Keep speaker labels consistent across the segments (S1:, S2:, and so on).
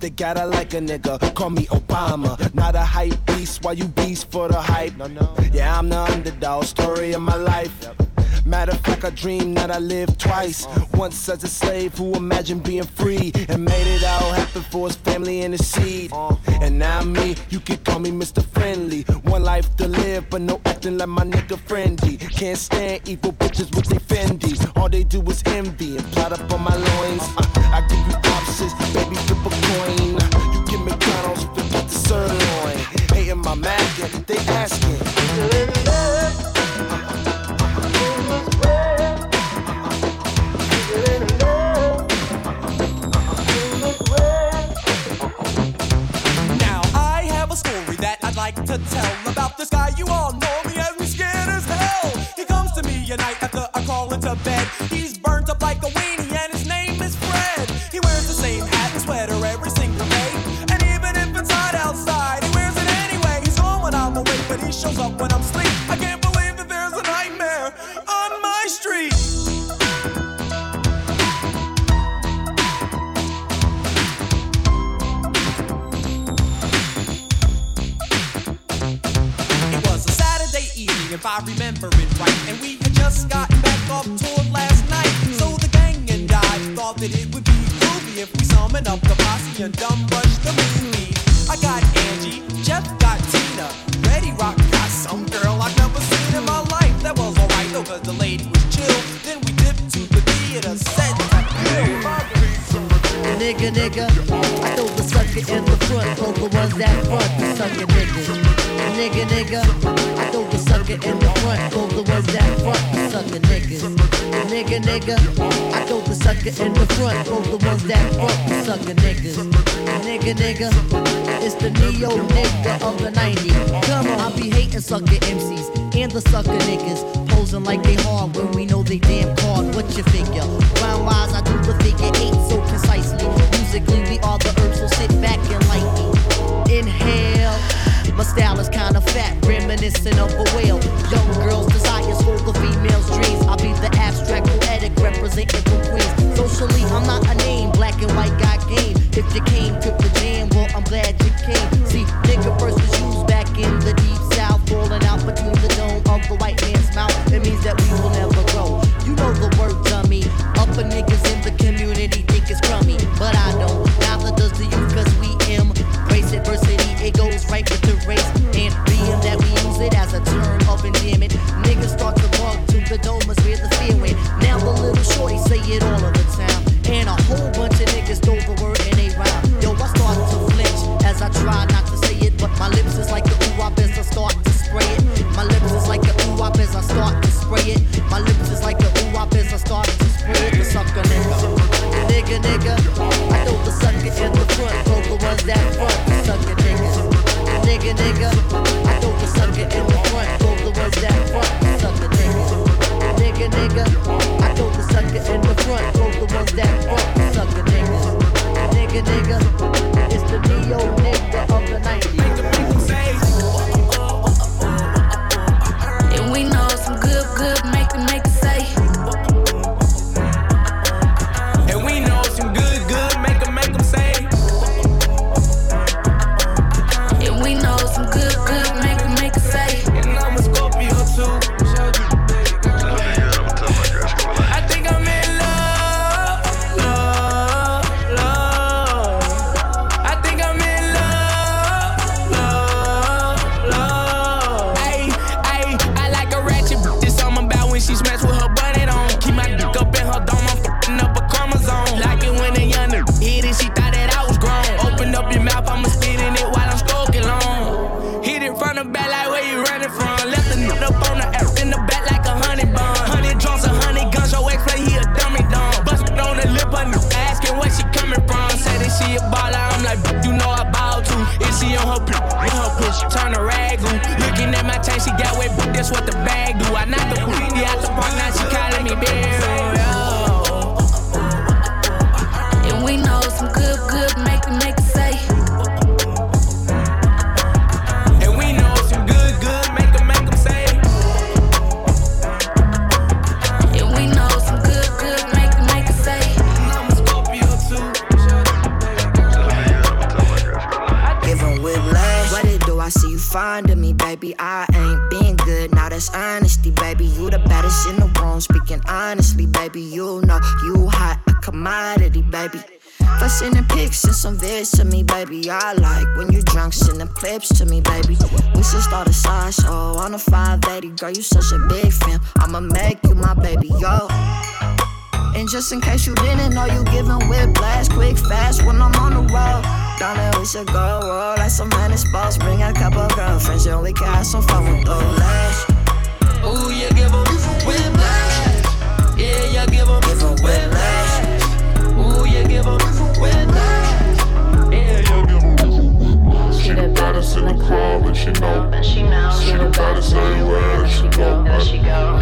S1: They
S2: gotta like a nigga, call me Obama. Not a hype beast, why you beast for the hype? No, no. Yeah, I'm the underdog, story of my life. Matter of fact, I dream that I lived twice. Once as a slave who imagined being free and made it all happen for his family and his seed. And now me, you can call me Mr. Friendly. One life to live, but no acting like my nigga friendly. Can't stand evil bitches with they Fendi. All they do is envy and plot up on my loins. Uh, I give you options, baby, flip a coin. You give McDonald's, forget the sirloin. Hating my magnet, they asking.
S3: To tell about this
S4: Nigga, nigga, I throw the sucker in the front, hold the ones that front, the sucker niggas. Nigga, nigga, I throw the sucker in the front, hold the ones that front, the sucker niggas. Nigga, nigga, it's the neo nigga of the 90s. Come on, I be hating sucker MCs and the sucker niggas. Posing like they hard when we know they damn hard. What you figure? Round wise, I do the figure eight so concisely. Musically, we are the herbs, so sit back and light me. Inhale. My style is kinda fat, reminiscent of a whale. Young girls' desires the females' dreams. I'll be the abstract poetic representing for Queens. Socially, I'm not a name, black and white got game. If you came to the jam, well, I'm glad you came. See, nigga first used back in the deep south, falling out between the dome of the white man's mouth. It means that we will never grow. You know the word, dummy. Upper niggas in the community think it's crummy, but I don't. Neither does the youth, cause we embrace adversity. It goes right with it all the time, and a whole bunch of niggas stole the word and they rhyme. Yo, I start to flinch as I try not to say it, but my lips is like the
S5: she in
S6: case you didn't know, you giving whiplash quick, fast when I'm on the road. There, we should go roll like some man boss. Bring a couple girlfriends, you only can have some fun with those lash.
S7: Ooh, you give them whiplash. Yeah, you give them whiplash. Ooh, you give them whiplash. Yeah, you give them
S8: She the baddest in the club, and she know, she the baddest everywhere that she go,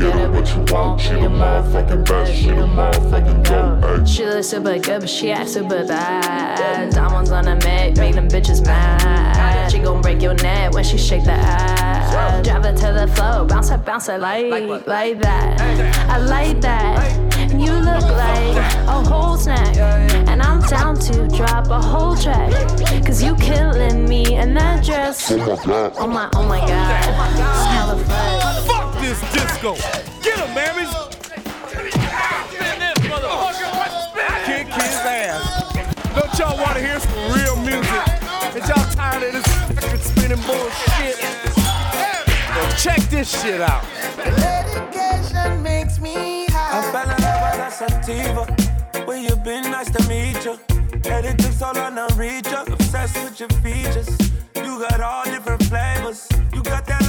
S8: get her what you want. She the motherfucking best, she the motherfucking goat.
S1: She looks super good, but she acts super bad. Diamonds on her neck, make them bitches mad. She gon' break your neck when she shake that ass. Drive her to the floor, bounce it, bounce it like, like that. I like that. You look like a whole snack, and I'm down to drop a whole track. Cause you killing me in that dress. Oh my, oh my god. It's hella fun.
S9: Fuck this disco. Get him, mammies. Kick his ass. Don't y'all want to hear some real music? And y'all tired of this fucking spinning bullshit? Well, check this shit out.
S10: Dedication makes me
S11: I fell in love with a sativa. Where you been? Nice to meet you. Headed to so long to reach you. Obsessed with your features. You got all different flavors. You got that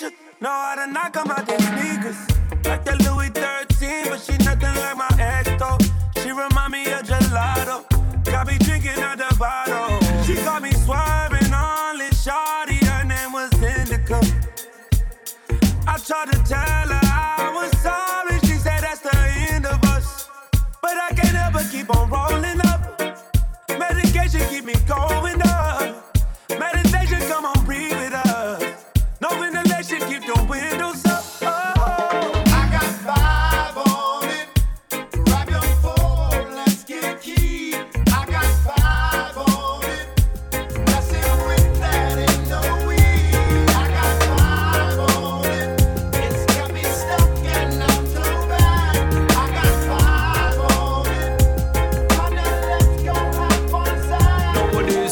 S11: Know how to knock 'em out their sneakers. Like that Louis 13, but she nothing like my ex though. She remind me of gelato. Got me drinking out the bottle. She got me swerving on this shawty. Her name was Indica. I tried to tell her I was sorry. She said that's the end of us. But I can't ever keep on rolling up. Medication keep me going up.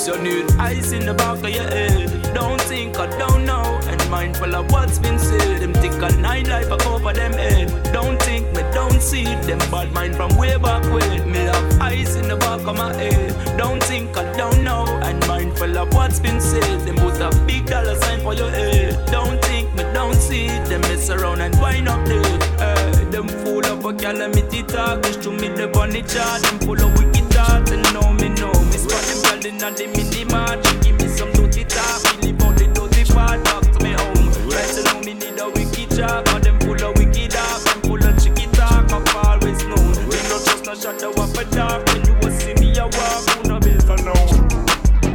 S12: Nowadays you need ice in the back of your head. Don't think I don't know, and mindful of what's been said. Them thick a nine life I cover them head. Don't think me don't see them bad mind from way back when. Me have ice in the back of my head. Don't think I don't know, and mindful of what's been said. Them put a big dollar sign for your head. Don't think me don't see them mess around and wind up there. Hey, them full of a calamity talk. Wish to me the bunny chart. Them full of wicked thoughts and know me know me spot them girl in the mini mart. Give me some dirty talk. Me live the dirty part. Talk to me home. Right so now me need a wicked job. Cause them full of wicked talk. Them full of chicky talk. I've always known. We no trust no shadow of a dark. When you will see me a walk, who no better know.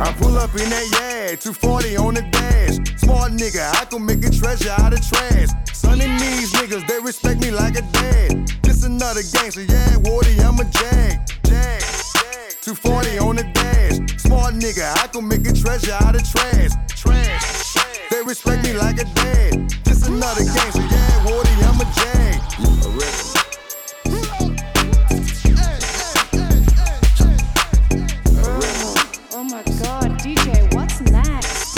S13: I pull up in that yard, 240 on the dash. Smart nigga, I can make a treasure out of trash. Son and these niggas, they respect me like a dad. This another gangster, yeah, Wardy, I'm a jag. jag. Jag. 240 on the dash. Smart nigga, I can make a treasure out of trash. Trash. They respect me like a dad. This another gangster, yeah, Wardy, I'm a jag.
S1: Oh my god, DJ, what's next?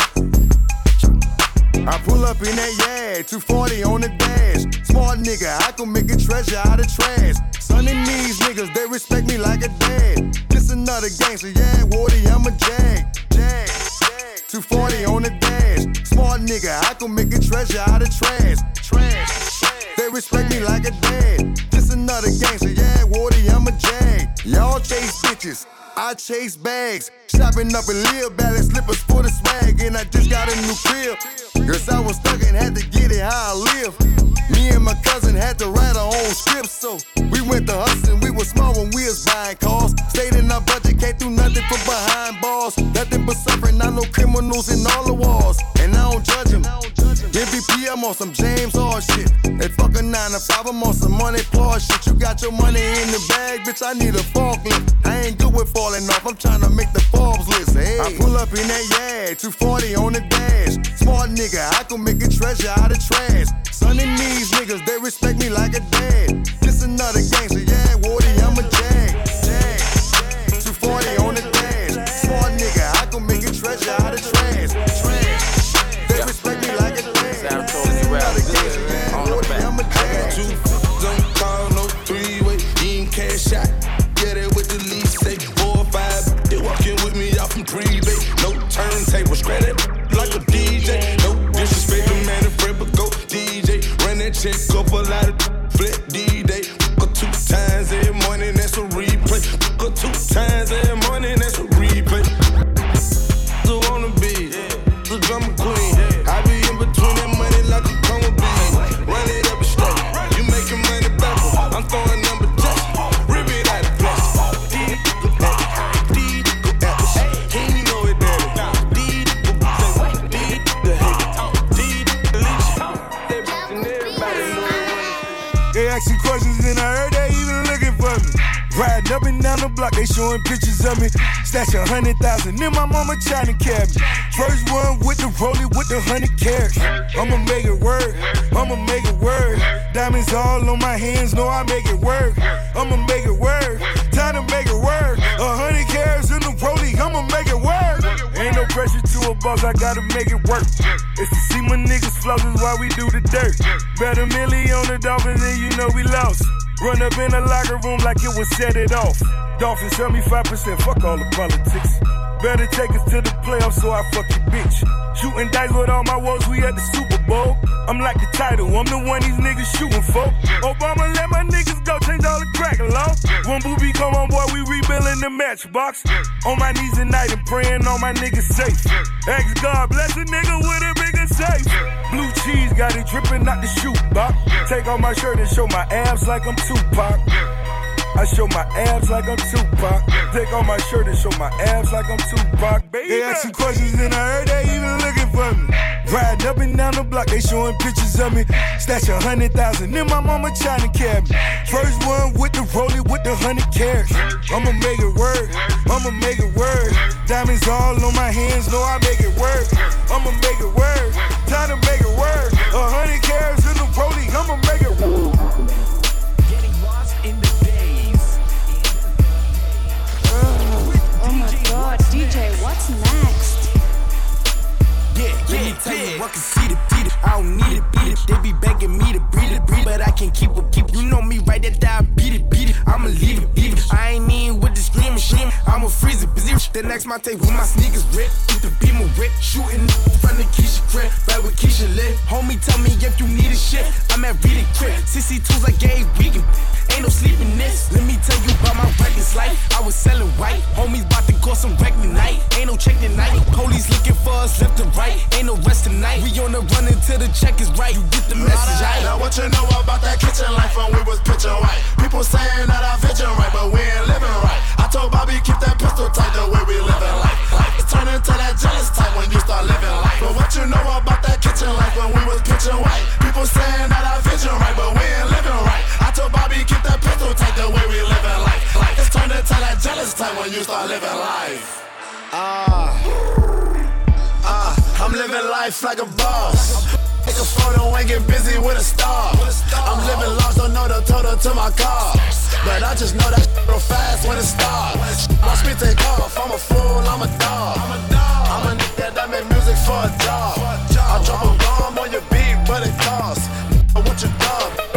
S13: I pull up in that yard, 240 on the dash. Smart nigga, I can make a treasure out of trash. Son and these niggas, they respect me like a dad. Another gangster, yeah, Wardy, I'm a jag. Jag. 240 on the dash. Smart nigga, I can make a treasure out of trash. Trash. They respect me like a dad. This another gangster, yeah, Wardy, I'm a jag. Y'all chase bitches. I chase bags. Shopping up in Lil Valley, slippers for the swag. And I just got a new crib. Cause I was stuck and had to get it how I live. Me and my cousin had to write our own script, so we went to hustling. We were small when we was buying cars. Stayed in our budget, can't do nothing from behind bars. Nothing but suffering, I know criminals in all the walls. And I don't judge them. MVP, I'm on some James Hard shit. And fuck a nine to five, I'm on some money plus shit. You got your money in the bag, bitch. I need a forklift. I ain't good with falling off. I'm trying to make the Forbes list. Hey, I pull up in that yag, 240 on the dash. Smart nigga, I can make a treasure out of trash. Son and these niggas, they respect me like a dad. This another gangster, yeah, Woody, I'm a jag. Jag. 240 on the
S14: check up a lot of flip D-Day. Fuck her two times every morning, that's a replay. Fuck two times every morning, that's a replay. So wanna be the drama A
S15: hundred thousand in my mama China cabinet. First one with the rollie with the hundred carats. I'ma make it work. I'ma make it work. Diamonds all on my hands, know I make it work. I'ma make it work. Time to make it work. A hundred carats in the rollie, I'ma make it work. Ain't no pressure to a boss, I gotta make it work. It's to see my niggas is why we do the dirt. Bet a milli on the Dolphins and you know we lost. Run up in the locker room like it was set it off. Dolphins 75%, fuck all the politics. Better take us to the playoffs so I fuck your bitch. Shooting dice with all my woes, we at the Super Bowl. I'm like the title, I'm the one these niggas shooting for. Obama let my niggas go, change all the crack law. When Booby come on boy, we rebuilding the matchbox. On my knees tonight and praying all my niggas safe. Ask God, bless a nigga with a Blue cheese got it dripping out the shoe box. Take off my shirt and show my abs like I'm Tupac. I show my abs like I'm Tupac. Take off my shirt and show my abs like I'm Tupac. Baby. They asking questions and I heard they even looking for me. Riding up and down the block, they showing pictures of me. Stash a hundred thousand in my mama China cabinet. First one with the rollie with the hundred carats. I'ma make it work. I'ma make it work. Diamonds all on my hands, know I make it work. I'ma make it work. Time to make it work. A hundred carats in the rollie, I'ma make it work.
S16: Oh my god, DJ, what's next?
S2: Let me tell you, I can see the beat it. I don't need it, beat it. They be begging me to breathe it, breathe, but I can't keep it, keep it. You know me right that I beat it, beat it. I'ma leave it, leave it. I ain't mean with the screaming, scream. I'ma freeze it, busy. The next my tape with my sneakers rip, with the beamer rip, shooting from the Keisha crib, right with Keisha lit. Homie, tell me if you need a shit. I'm at Reading Crib, 62s I gave vegan. Ain't no sleeping this. Let me tell you about my reckless life. I was selling white. Homies about to go some wreck tonight. Ain't no check tonight. Police looking for us left and right. Ain't no rest tonight. We on the run until the check is right. You get the message, right?
S17: Now what you know about that kitchen life when we was pitching white? People saying that I vision right, but we ain't living right. I told Bobby keep that pistol tight the way we living life. It's turning to that jealous type when you start living life. But what you know about that kitchen life when we was pitching white? People saying that I vision right, but we ain't living right. I told Bobby keep that pistol tight the way we living life. It's turning to that jealous type when you start living life. Ah, ah, I'm living life like a boss. Take a photo and get busy with a star. I'm living lost, don't know the total to my car. But I just know that real fast when it starts. Watch me take off, I'm a fool, I'm a dog. I'm a nigga that make music for a job. I drop a bomb on your beat, but it costs. What you done?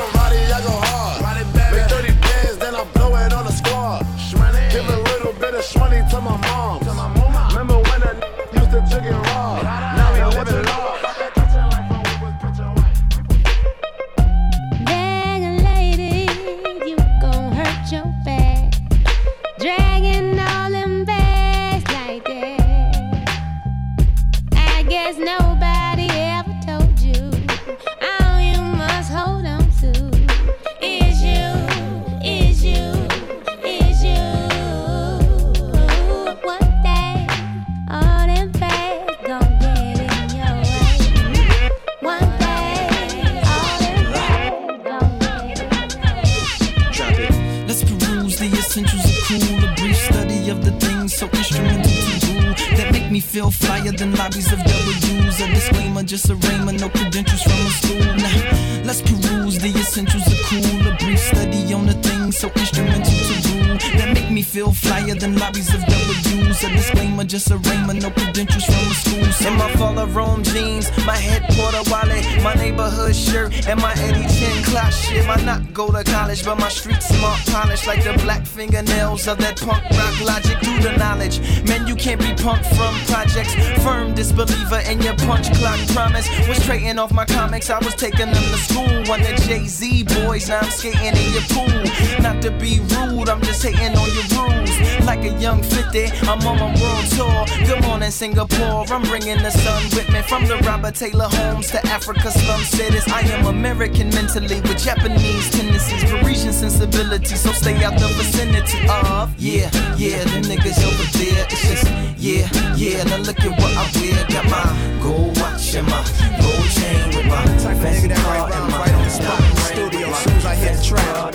S17: Go to
S2: college, but my street smart polish like the black fingernails of that punk rock logic through the knowledge. Man, you can't be punk from projects. Firm disbeliever in your punch clock promise. Was trading off my comics, I was taking them to school. One of Jay Z boys, now I'm skating in your pool. Not to be rude, I'm just hating on your rules. Like a young 50, I'm on my world tour. Good morning, Singapore. I'm bringing the sun with me from the Robert Taylor homes to Africa slum cities. I am American mentally with Japanese tendencies, Parisian sensibility. So stay out the vicinity of yeah, yeah. The niggas over there, it's just yeah, yeah. Now look at what I wear. Got my gold watch and my gold chain with my
S18: Type of nigga that right rhymes right on the spot in the studio as soon as I hit the track.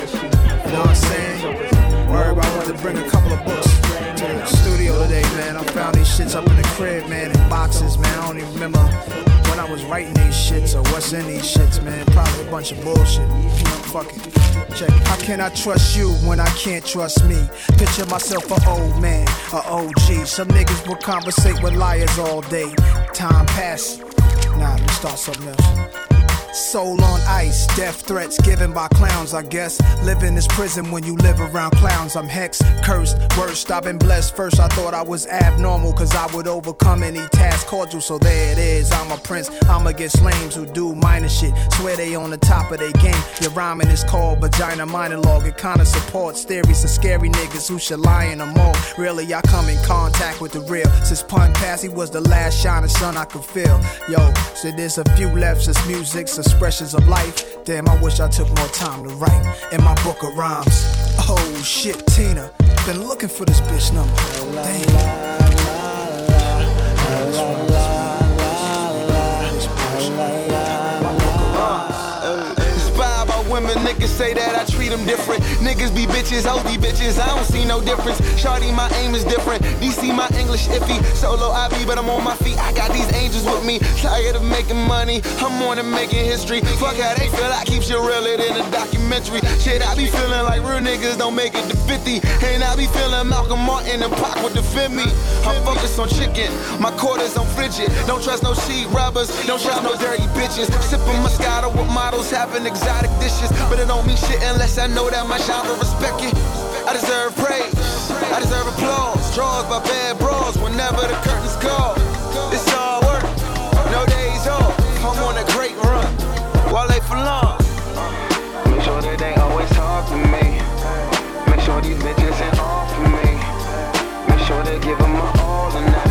S18: You know what I'm saying? Word, I wanted to bring a couple of books to the studio today, man. I found these shits up in the crib, man, in boxes, man. I don't even remember when I was writing these shits or what's in these shits, man. Probably a bunch of bullshit. Fuck it. Check. How can I trust you when I can't trust me? Picture myself a old man, a OG. Some niggas will conversate with liars all day. Time passes. Nah, let me start something else. Soul on ice, death threats given by clowns, I guess. Live in this prison when you live around clowns. I'm hexed, cursed, worst. I've been blessed. First, I thought I was abnormal, cause I would overcome any task cordial. So there it is, I'm a prince. I'm against lames who do minor shit. Swear they on the top of their game. Your rhyming is called vagina monologue. It kinda supports theories of scary niggas who should lie in the mall. Really, I come in contact with the real. Since Pun Passy was the last shining sun I could feel. Yo, so there's a few left, it's music's expressions of life. Damn, I wish I took more time to write in my book of rhymes. Oh shit, Tina, been looking for this bitch number. Damn.
S19: Niggas say that I treat them different. Niggas be bitches, hoes bitches, I don't see no difference. Shawty, my aim is different. DC, my English iffy. Solo I be, but I'm on my feet. I got these angels with me. Tired of making money, I'm on to making history. Fuck how they feel, I keep shit realer than a documentary. Shit, I be feeling like real niggas don't make it to 50. And I be feeling Malcolm Martin and Pac would defend me. I'm focused on chicken, my quarters on frigid. Don't trust no sheet robbers, don't trust no dirty bitches. Sipping Moscato with models having exotic dishes. But don't mean shit unless I know that my genre respect it. I deserve praise, I deserve applause. Draws by bad bras whenever the curtains call. It's all work, no days off. I'm on a great run, while they for long. Make sure that they always talk to me. Make sure these bitches ain't off for me. Make sure they give them my all, and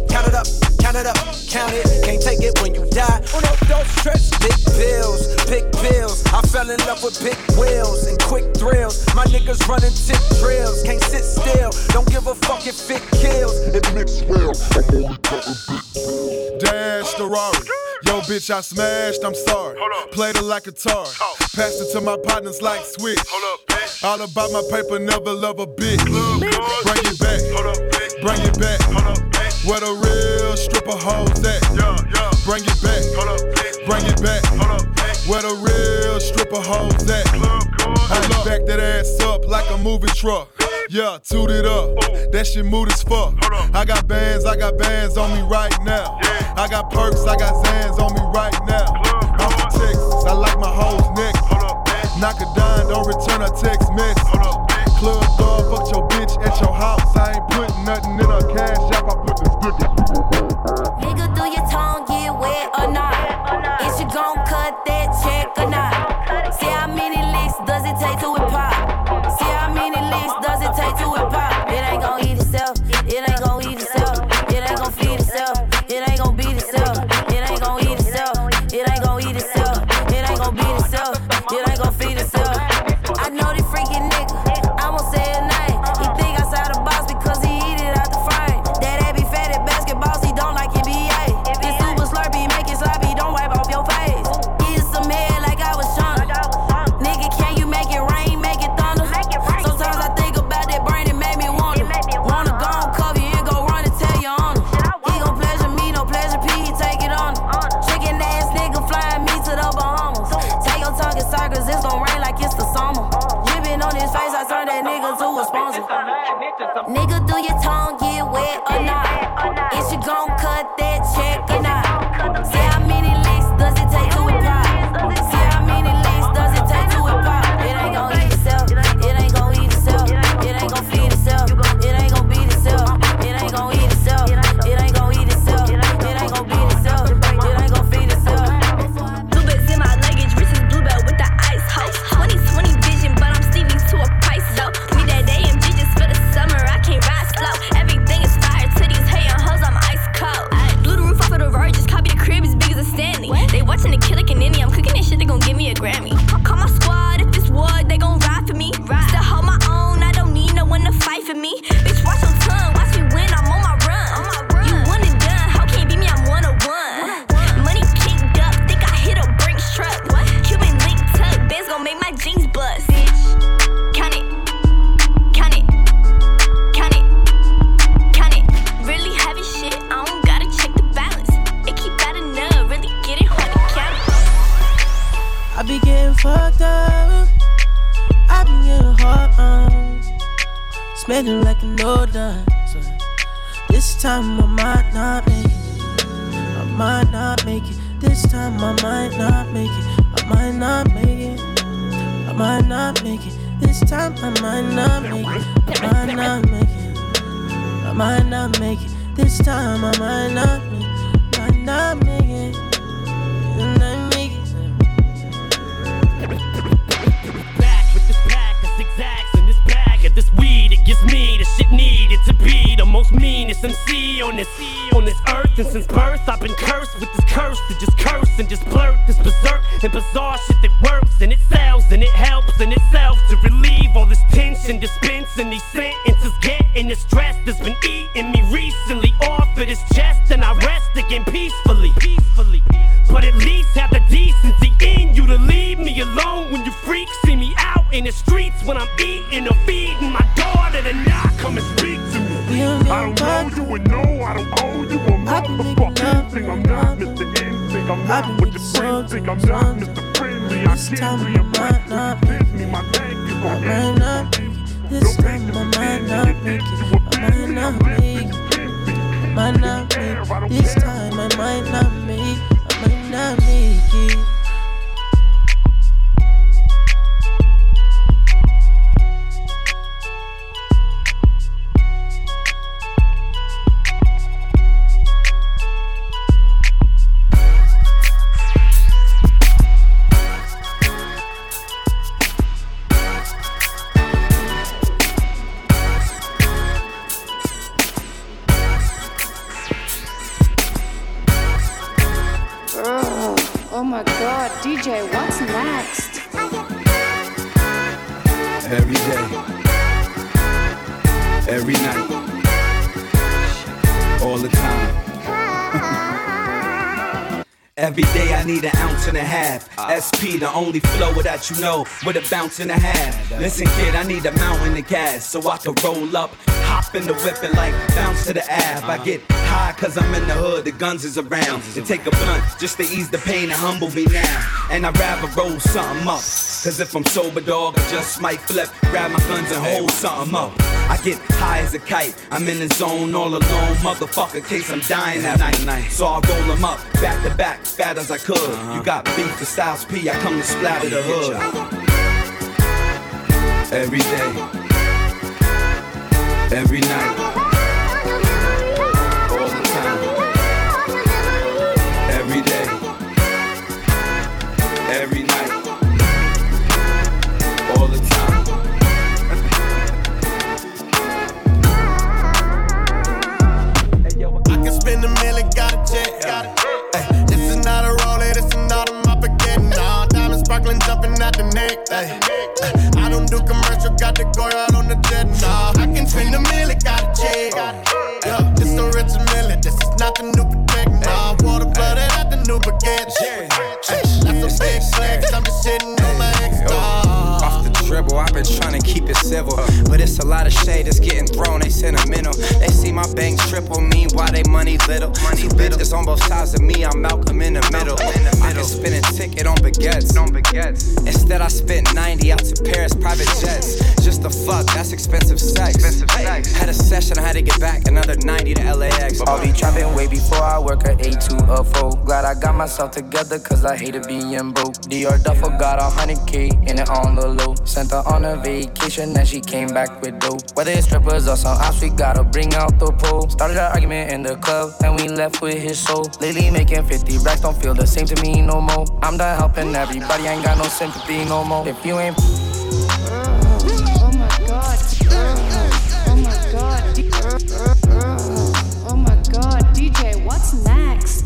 S2: count it up, count it. Up, count it. Can't take it when you die. Oh no, don't stress. Big bills, big bills. I fell in love with big wheels and quick thrills. My niggas running tip drills. Can't sit still. Don't give a fuck if it kills. It mix well. I'm only talking big
S16: Dash the Rari. Yo, bitch, I smashed, I'm sorry. Played it like a tar. Passed it to my partners like switch. Hold up, bitch. All about my paper, never love a bitch. Bring it back. Hold up, bitch. Bring it back. Where the real stripper hoes at? Bring it back. Bring it back. Where the real stripper hoes at? I back that ass up like a movie truck. Yeah, toot it up. That shit mood as fuck. I got bands, I got bands on me right now. I got perks, I got Xans on me right now. I'm from Texas, I like my hoes neck. Knock a dime, don't return a text message. Club dog, fuck your bitch at your house. I ain't putting nothing in a cash
S20: Nigga, do your tongue get wet or not? Is you gon' cut that check or not? On
S21: this on
S22: this
S23: earth. And since birth, I've been cursed with this curse. To just curse and just blurt this berserk and bizarre shit that works. And it sells and it helps in itself to relieve all this tension, dispensing these sentences, getting the stress that's been eating me recently I'm not what your friends think. I'm not Mr. Friendly. I can't you. Diss me, my thank you
S22: I
S23: gon'
S22: might
S23: end.
S22: not make it. This time I might not make it. I might not make it. I might not make it. This time I might not make it. I might not make it.
S24: Every night, all the time. Every day I need an ounce and a half. SP, the only flow that you know, with a bounce and a half. Listen, kid, I need a mountain of gas so I can roll up, hop in the whip and like bounce to the ab. I get high cause I'm in the hood, the guns is around. And take a blunt just to ease the pain and humble me now. And I'd rather roll something up. Cause if I'm sober, dog, I just might flip, grab my guns and hold something up. I get high as a kite, I'm in the zone all alone, motherfucker, case I'm dying at night. So I roll them up, back to back, fat as I could. You uh-huh. got beef for Styles P, I come to splatter the hood. Every day, every night,
S25: neck. Ay, I don't do commercial, got the go out on the jet. Nah, I can spend a million, got a check. Yeah, this is a rich million, this is not the new protect. Nah, water flooded at the new baguette. Ay, that's a big flex, I'm just sitting
S26: I've been trying to keep it civil. But it's a lot of shade that's getting thrown, they sentimental. They see my bank triple, meanwhile they money little. Money bitches on both sides of me, I'm Malcolm in the middle. I can spin a ticket on baguettes. Instead, I spent 90 out to Paris, private jets. Just the fuck, that's expensive sex. Had a session, I had to get back another 90 to LAX.
S27: I'll be trapping way before I work at a 8 to a 4. Glad I got myself together, cause I hated being broke. Dior Duffel got a 100k in it on the low. Sent her on a vacation, and she came back with dope. Whether it's strippers or some ops, we gotta bring out the pole. Started an argument in the club, and we left with his soul. Lately making 50 racks don't feel the same to me no more. I'm done helping everybody, ain't got no sympathy no more. If you ain't
S28: Next?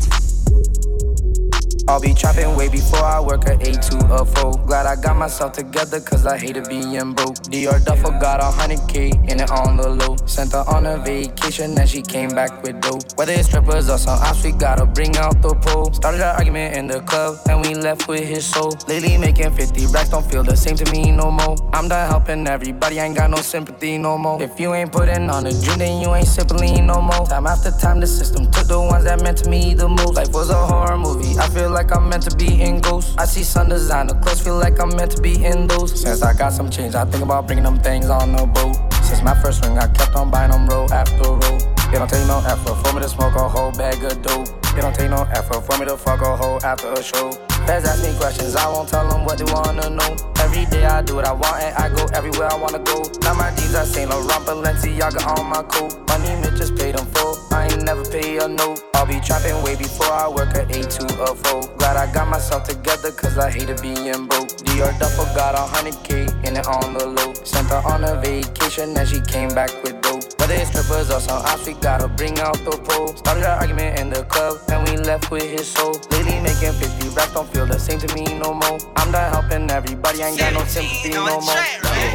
S27: I'll be trapping way before I work at a 8 to a 4. Glad I got myself together cause I hated being broke. Dior Duffel got a 100k in it on the low. Sent her on a vacation and she came back with dope. Whether it's strippers or some ops, we gotta bring out the pole. Started an argument in the club and we left with his soul. Lately making 50 racks don't feel the same to me no more. I'm done helping everybody, ain't got no sympathy no more. If you ain't putting on a drink, then you ain't simply no more. Time after time, the system took the ones that meant to me the most. Life was a horror movie. I feel like I'm meant to be in ghosts. I see sun designer clothes, feel like I'm meant to be in those. Since I got some change, I think about bringing them things on the boat. Since my first ring, I kept on buying them roll after roll. It don't take no effort for me to smoke a whole bag of dope. It don't take no effort for me to fuck a hoe after a show. Feds ask me questions, I won't tell them what they wanna know. Every day I do what I want and I go everywhere I wanna go. Now my D's are Saint Laurent, Balenciaga on my coat. Money bitches pay them full, I ain't never pay a note. I'll be trapping way before I work a 8 to a 4. Glad I got myself together cause I hated being broke. Dior Duffel got a 100k in it on the low. Sent her on a vacation and she came back with dope. Whether it's strippers or some ops, we gotta bring out the pole. Started an argument in the club and we left with his soul. Lately making 50 racks don't feel the same to me no more. I'm done helping everybody, ain't got no sympathy no more.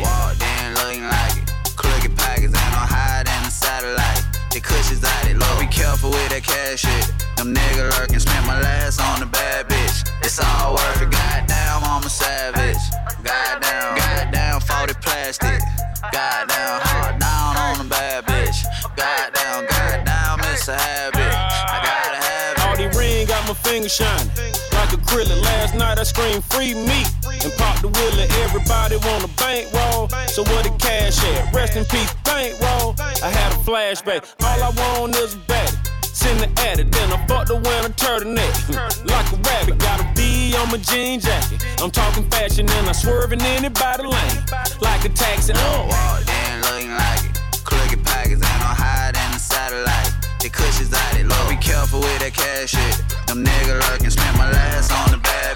S19: Walked in The cushions out it low. Be careful with that cash shit. Them nigga lurking, spent my last on the bad bitch. It's all worth it. Goddamn, I'm a savage. Goddamn, goddamn, 40 plastic. Goddamn, hard down on the bad bitch. Goddamn, goddamn, it's a habit. I gotta have it.
S29: All these ring got my finger shining. Acrylic, last night I screamed free me and popped the wheeler. Everybody want a bankroll, so where the cash at? Rest in peace, bankroll. I had a flashback. All I want is a baddie. Send the addict, then I fucked the winter turtleneck. like a rabbit, got a B on my jean jacket. I'm talking fashion and I'm swerving in anybody lane. Like a taxi. Uh.
S19: Walked in looking like it. Crooked pockets, ain't no hiding the satellite. The cushions out it low. Be careful with that cash shit. Them nigga lurking, spent my last
S30: on the
S31: bad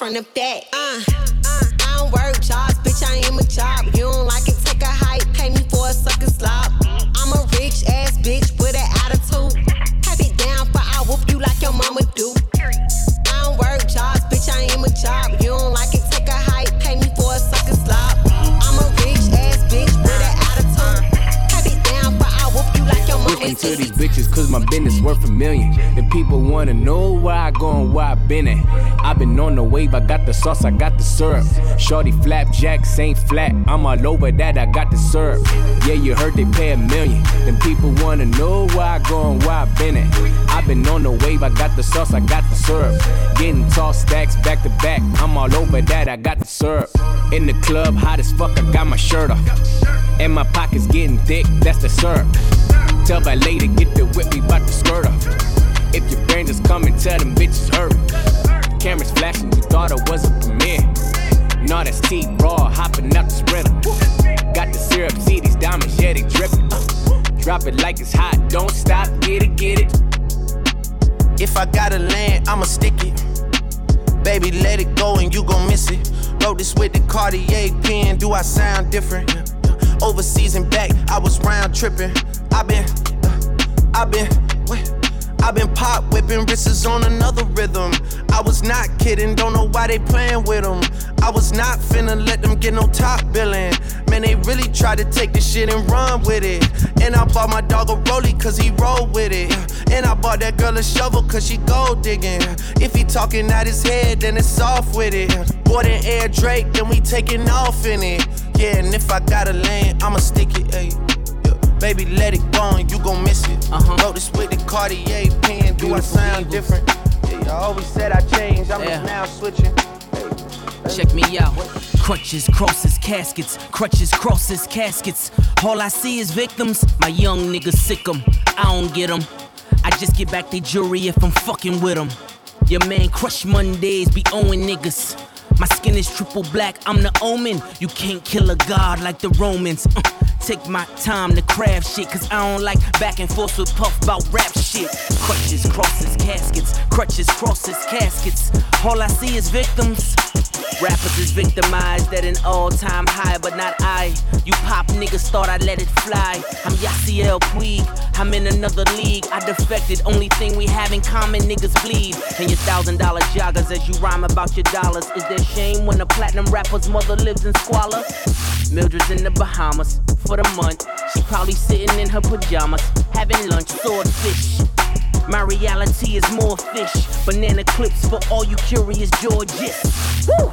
S31: from the back.
S32: People wanna know where I go and where I been at. i been on the wave, I got the sauce, I got the syrup. Shorty flapjacks ain't flat, I'm all over that, I got the syrup. Yeah, you heard they pay a million. Then people wanna know where I go and where I been at. i been on the wave, I got the sauce, I got the syrup. Getting tall stacks back to back, I'm all over that, I got the syrup. In the club, hot as fuck, I got my shirt off. And my pockets getting thick, that's the syrup. Tell that lady, get the whip, we bout to skirt off. If your friend is coming, tell them bitches hurry. Cameras flashing, you thought it was a premiere. No, that's T raw, hopping out the sprinter. Got the syrup, see these diamonds, yeah, they dripping. Drop it like it's hot, don't stop, get it, get it.
S33: If I gotta land, I'ma stick it. Baby, let it go and you gon' miss it. Wrote this with the Cartier pen, do I sound different? Overseas and back, I was round tripping. I been, uh, I been, wait. I been pop whipping wrists on another rhythm. I was not kidding, don't know why they playing with them. I was not finna let them get no top billing. Man, they really tried to take this shit and run with it. And I bought my dog a rollie cause he roll with it. And I bought that girl a shovel cause she gold digging. If he talking out his head, then it's off with it. Bought an Air Drake, then we taking off in it. Yeah, and if I gotta land, I'ma stick it, ayy. Baby, let it go and you gon' miss it. Uh-huh. Wrote this with the Cartier pen. Do I sound different? Yeah, you always said I changed. I'm
S32: Yeah.
S33: just now switching.
S34: Check me out. Crutches, crosses, caskets. Crutches, crosses, caskets. All I see is victims. My young niggas sick 'em. I don't get 'em. I just get back the jury if I'm fucking with 'em. Your man Crush Mondays be owing niggas. My skin is triple black, I'm the omen. You can't kill a god like the Romans. Uh, take my time to craft shit, cause I don't like back and forth with Puff about rap shit. Crutches, crosses, caskets. Crutches, crosses, caskets. All I see is victims. Rappers is victimized at an all-time high, but not I. You pop niggas thought I'd let it fly. I'm Yasiel Puig, I'm in another league. I defected, only thing we have in common, niggas bleed. And your thousand dollar joggers as you rhyme about your dollars. Is there shame when a platinum rapper's mother lives in squalor? Mildred's in the Bahamas for the month. She probably sitting in her pajamas, having lunch, swordfish. My reality is more fish. Banana clips for all you curious Georges. Woo!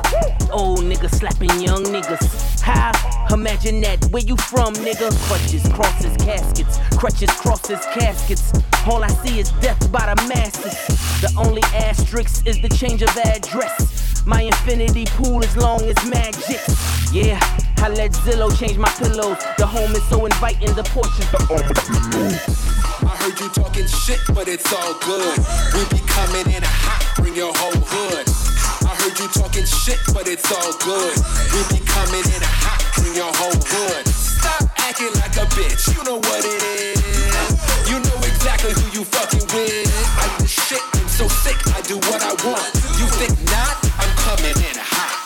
S34: Old nigga slapping young niggas. How? Imagine that. Where you from, nigga? Crutches, crosses, caskets. Crutches, crosses, caskets. All I see is death by the masses. The only asterisk is the change of address. My infinity pool is long as magic. Yeah, I let Zillow change my pillows. The home is so inviting, the porch is
S35: I heard you talking shit, but it's all good. We be coming in a hot, bring your whole hood. I heard you talking shit, but it's all good. We be coming in a hot, bring your whole hood. Stop acting like a bitch, you know what it is. You know exactly who you fucking with. I'm the shit, I'm so sick, I do what I want. You think not? Coming in hot.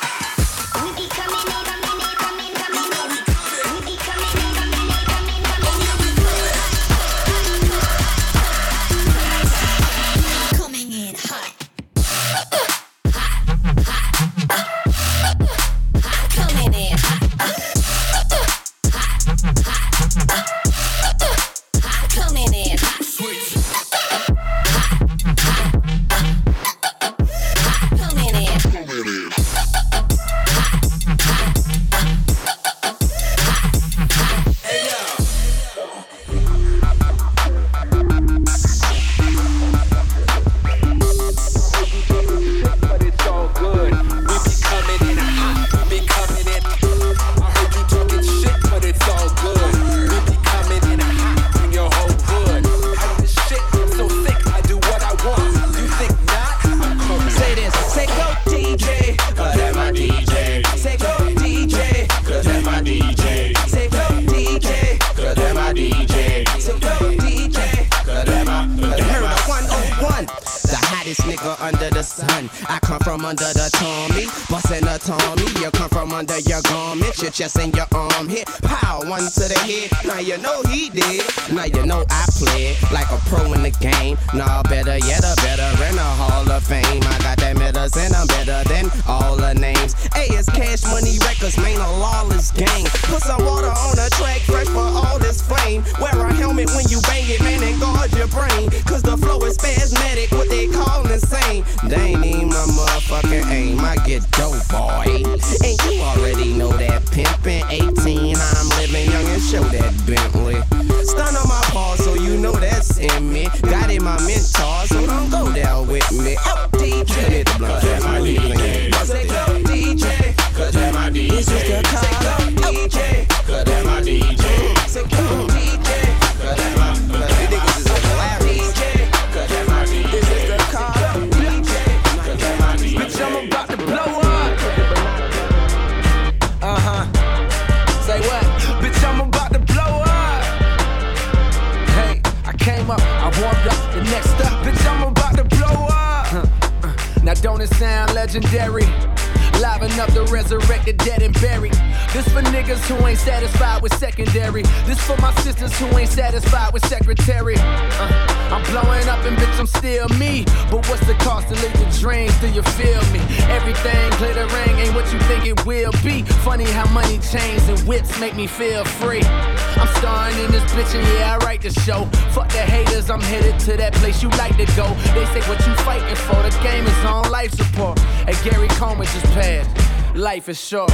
S33: With
S34: secondary. This for my sisters who ain't satisfied with secretary. Uh, I'm blowing up and bitch, I'm still me. But what's the cost to live your dreams? Do you feel me? Everything glittering ain't what you think it will be. Funny how money chains and whips make me feel free. I'm starring in this bitch and yeah, I write the show. Fuck the haters, I'm headed to that place you like to go. They say what you fighting for, the game is on life support. And Gary Coleman just passed. Life is short.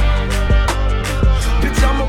S34: Bitch, I'm about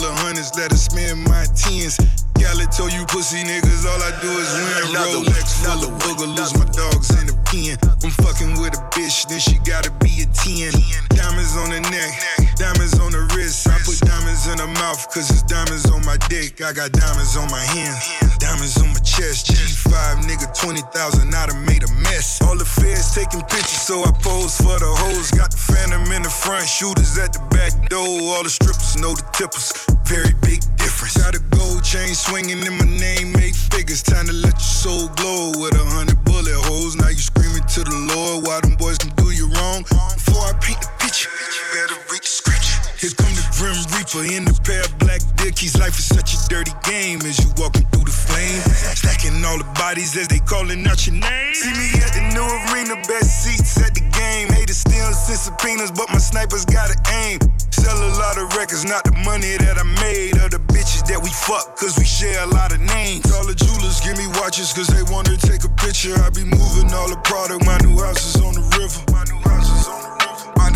S15: full of hundreds, let her spend my tens. Gala told you pussy niggas, all I do is win. Rolex full of booger, lose my dogs in the pen. I'm fucking with a bitch, then she gotta be a 10. Diamonds on the neck, diamonds on the wrist. I put diamonds in her mouth, cause it's diamonds on my dick. I got diamonds on my hands, diamonds on my chest. G5 nigga, 20,000, I done made a mess. All the feds taking pictures, so I pose for the hoes. Got the phantom in the front, shooters at the back door. All the strippers know the tippers. Very big difference. Got a gold chain swinging in my name, make figures. Time to let your soul glow with a hundred bullet holes. Now you screaming to the Lord why them boys can do you wrong. Before I paint the picture, better read the scripture. Here come the Grim Reaper in the pair of black dickies. Life is such a dirty game as you walking through the flame. Stacking all the bodies as they calling out your name. See me at the new arena, best seats at the game. Haters still send subpoenas, but my snipers gotta aim. Sell a lot of records, not the money that I made. Or the bitches that we fuck, cause we share a lot of names. All the jewelers give me watches, cause they want to take a picture. I be moving all the product, my new house is on the river. My new house is on the river.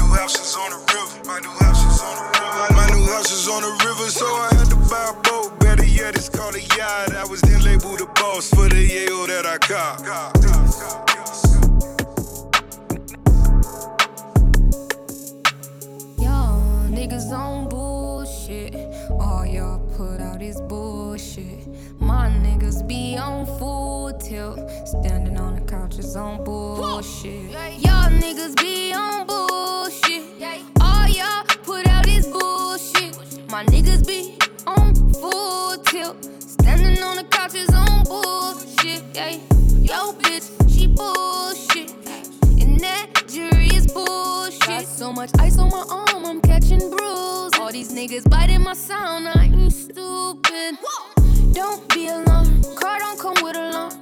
S15: My new house is on the river. My new house is on the river. My new house is on the river, so I had to buy a boat. Better yet, it's called a yacht. I was then labeled the boss for the yayo that I caught.
S16: Y'all niggas on bullshit. All y'all put out is bullshit. My niggas be on full tilt. Standing on the couches on bullshit. Y'all niggas be on bullshit. My niggas be on full tilt. Standing on the couches on bullshit. Yeah. Yo, bitch, she bullshit. And that jury is bullshit. Got so much ice on my arm, I'm catching bruises. All these niggas biting my sound, I ain't stupid. Don't be alarmed, car don't come with alarm.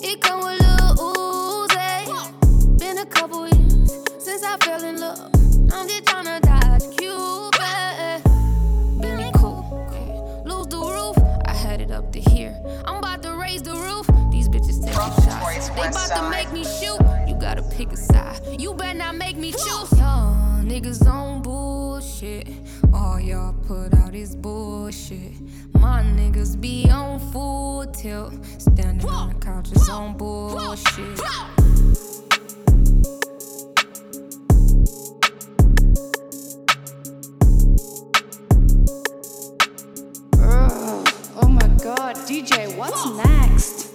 S16: It come with little Uzi. Been a couple years since I fell in love. I'm just tryna about side. to make me shoot. You gotta pick a side. You better not make me choose. Y'all niggas on bullshit. All y'all put out is bullshit. My niggas be on full tilt. Standing on the couches on bullshit. Oh my god, DJ, what's next?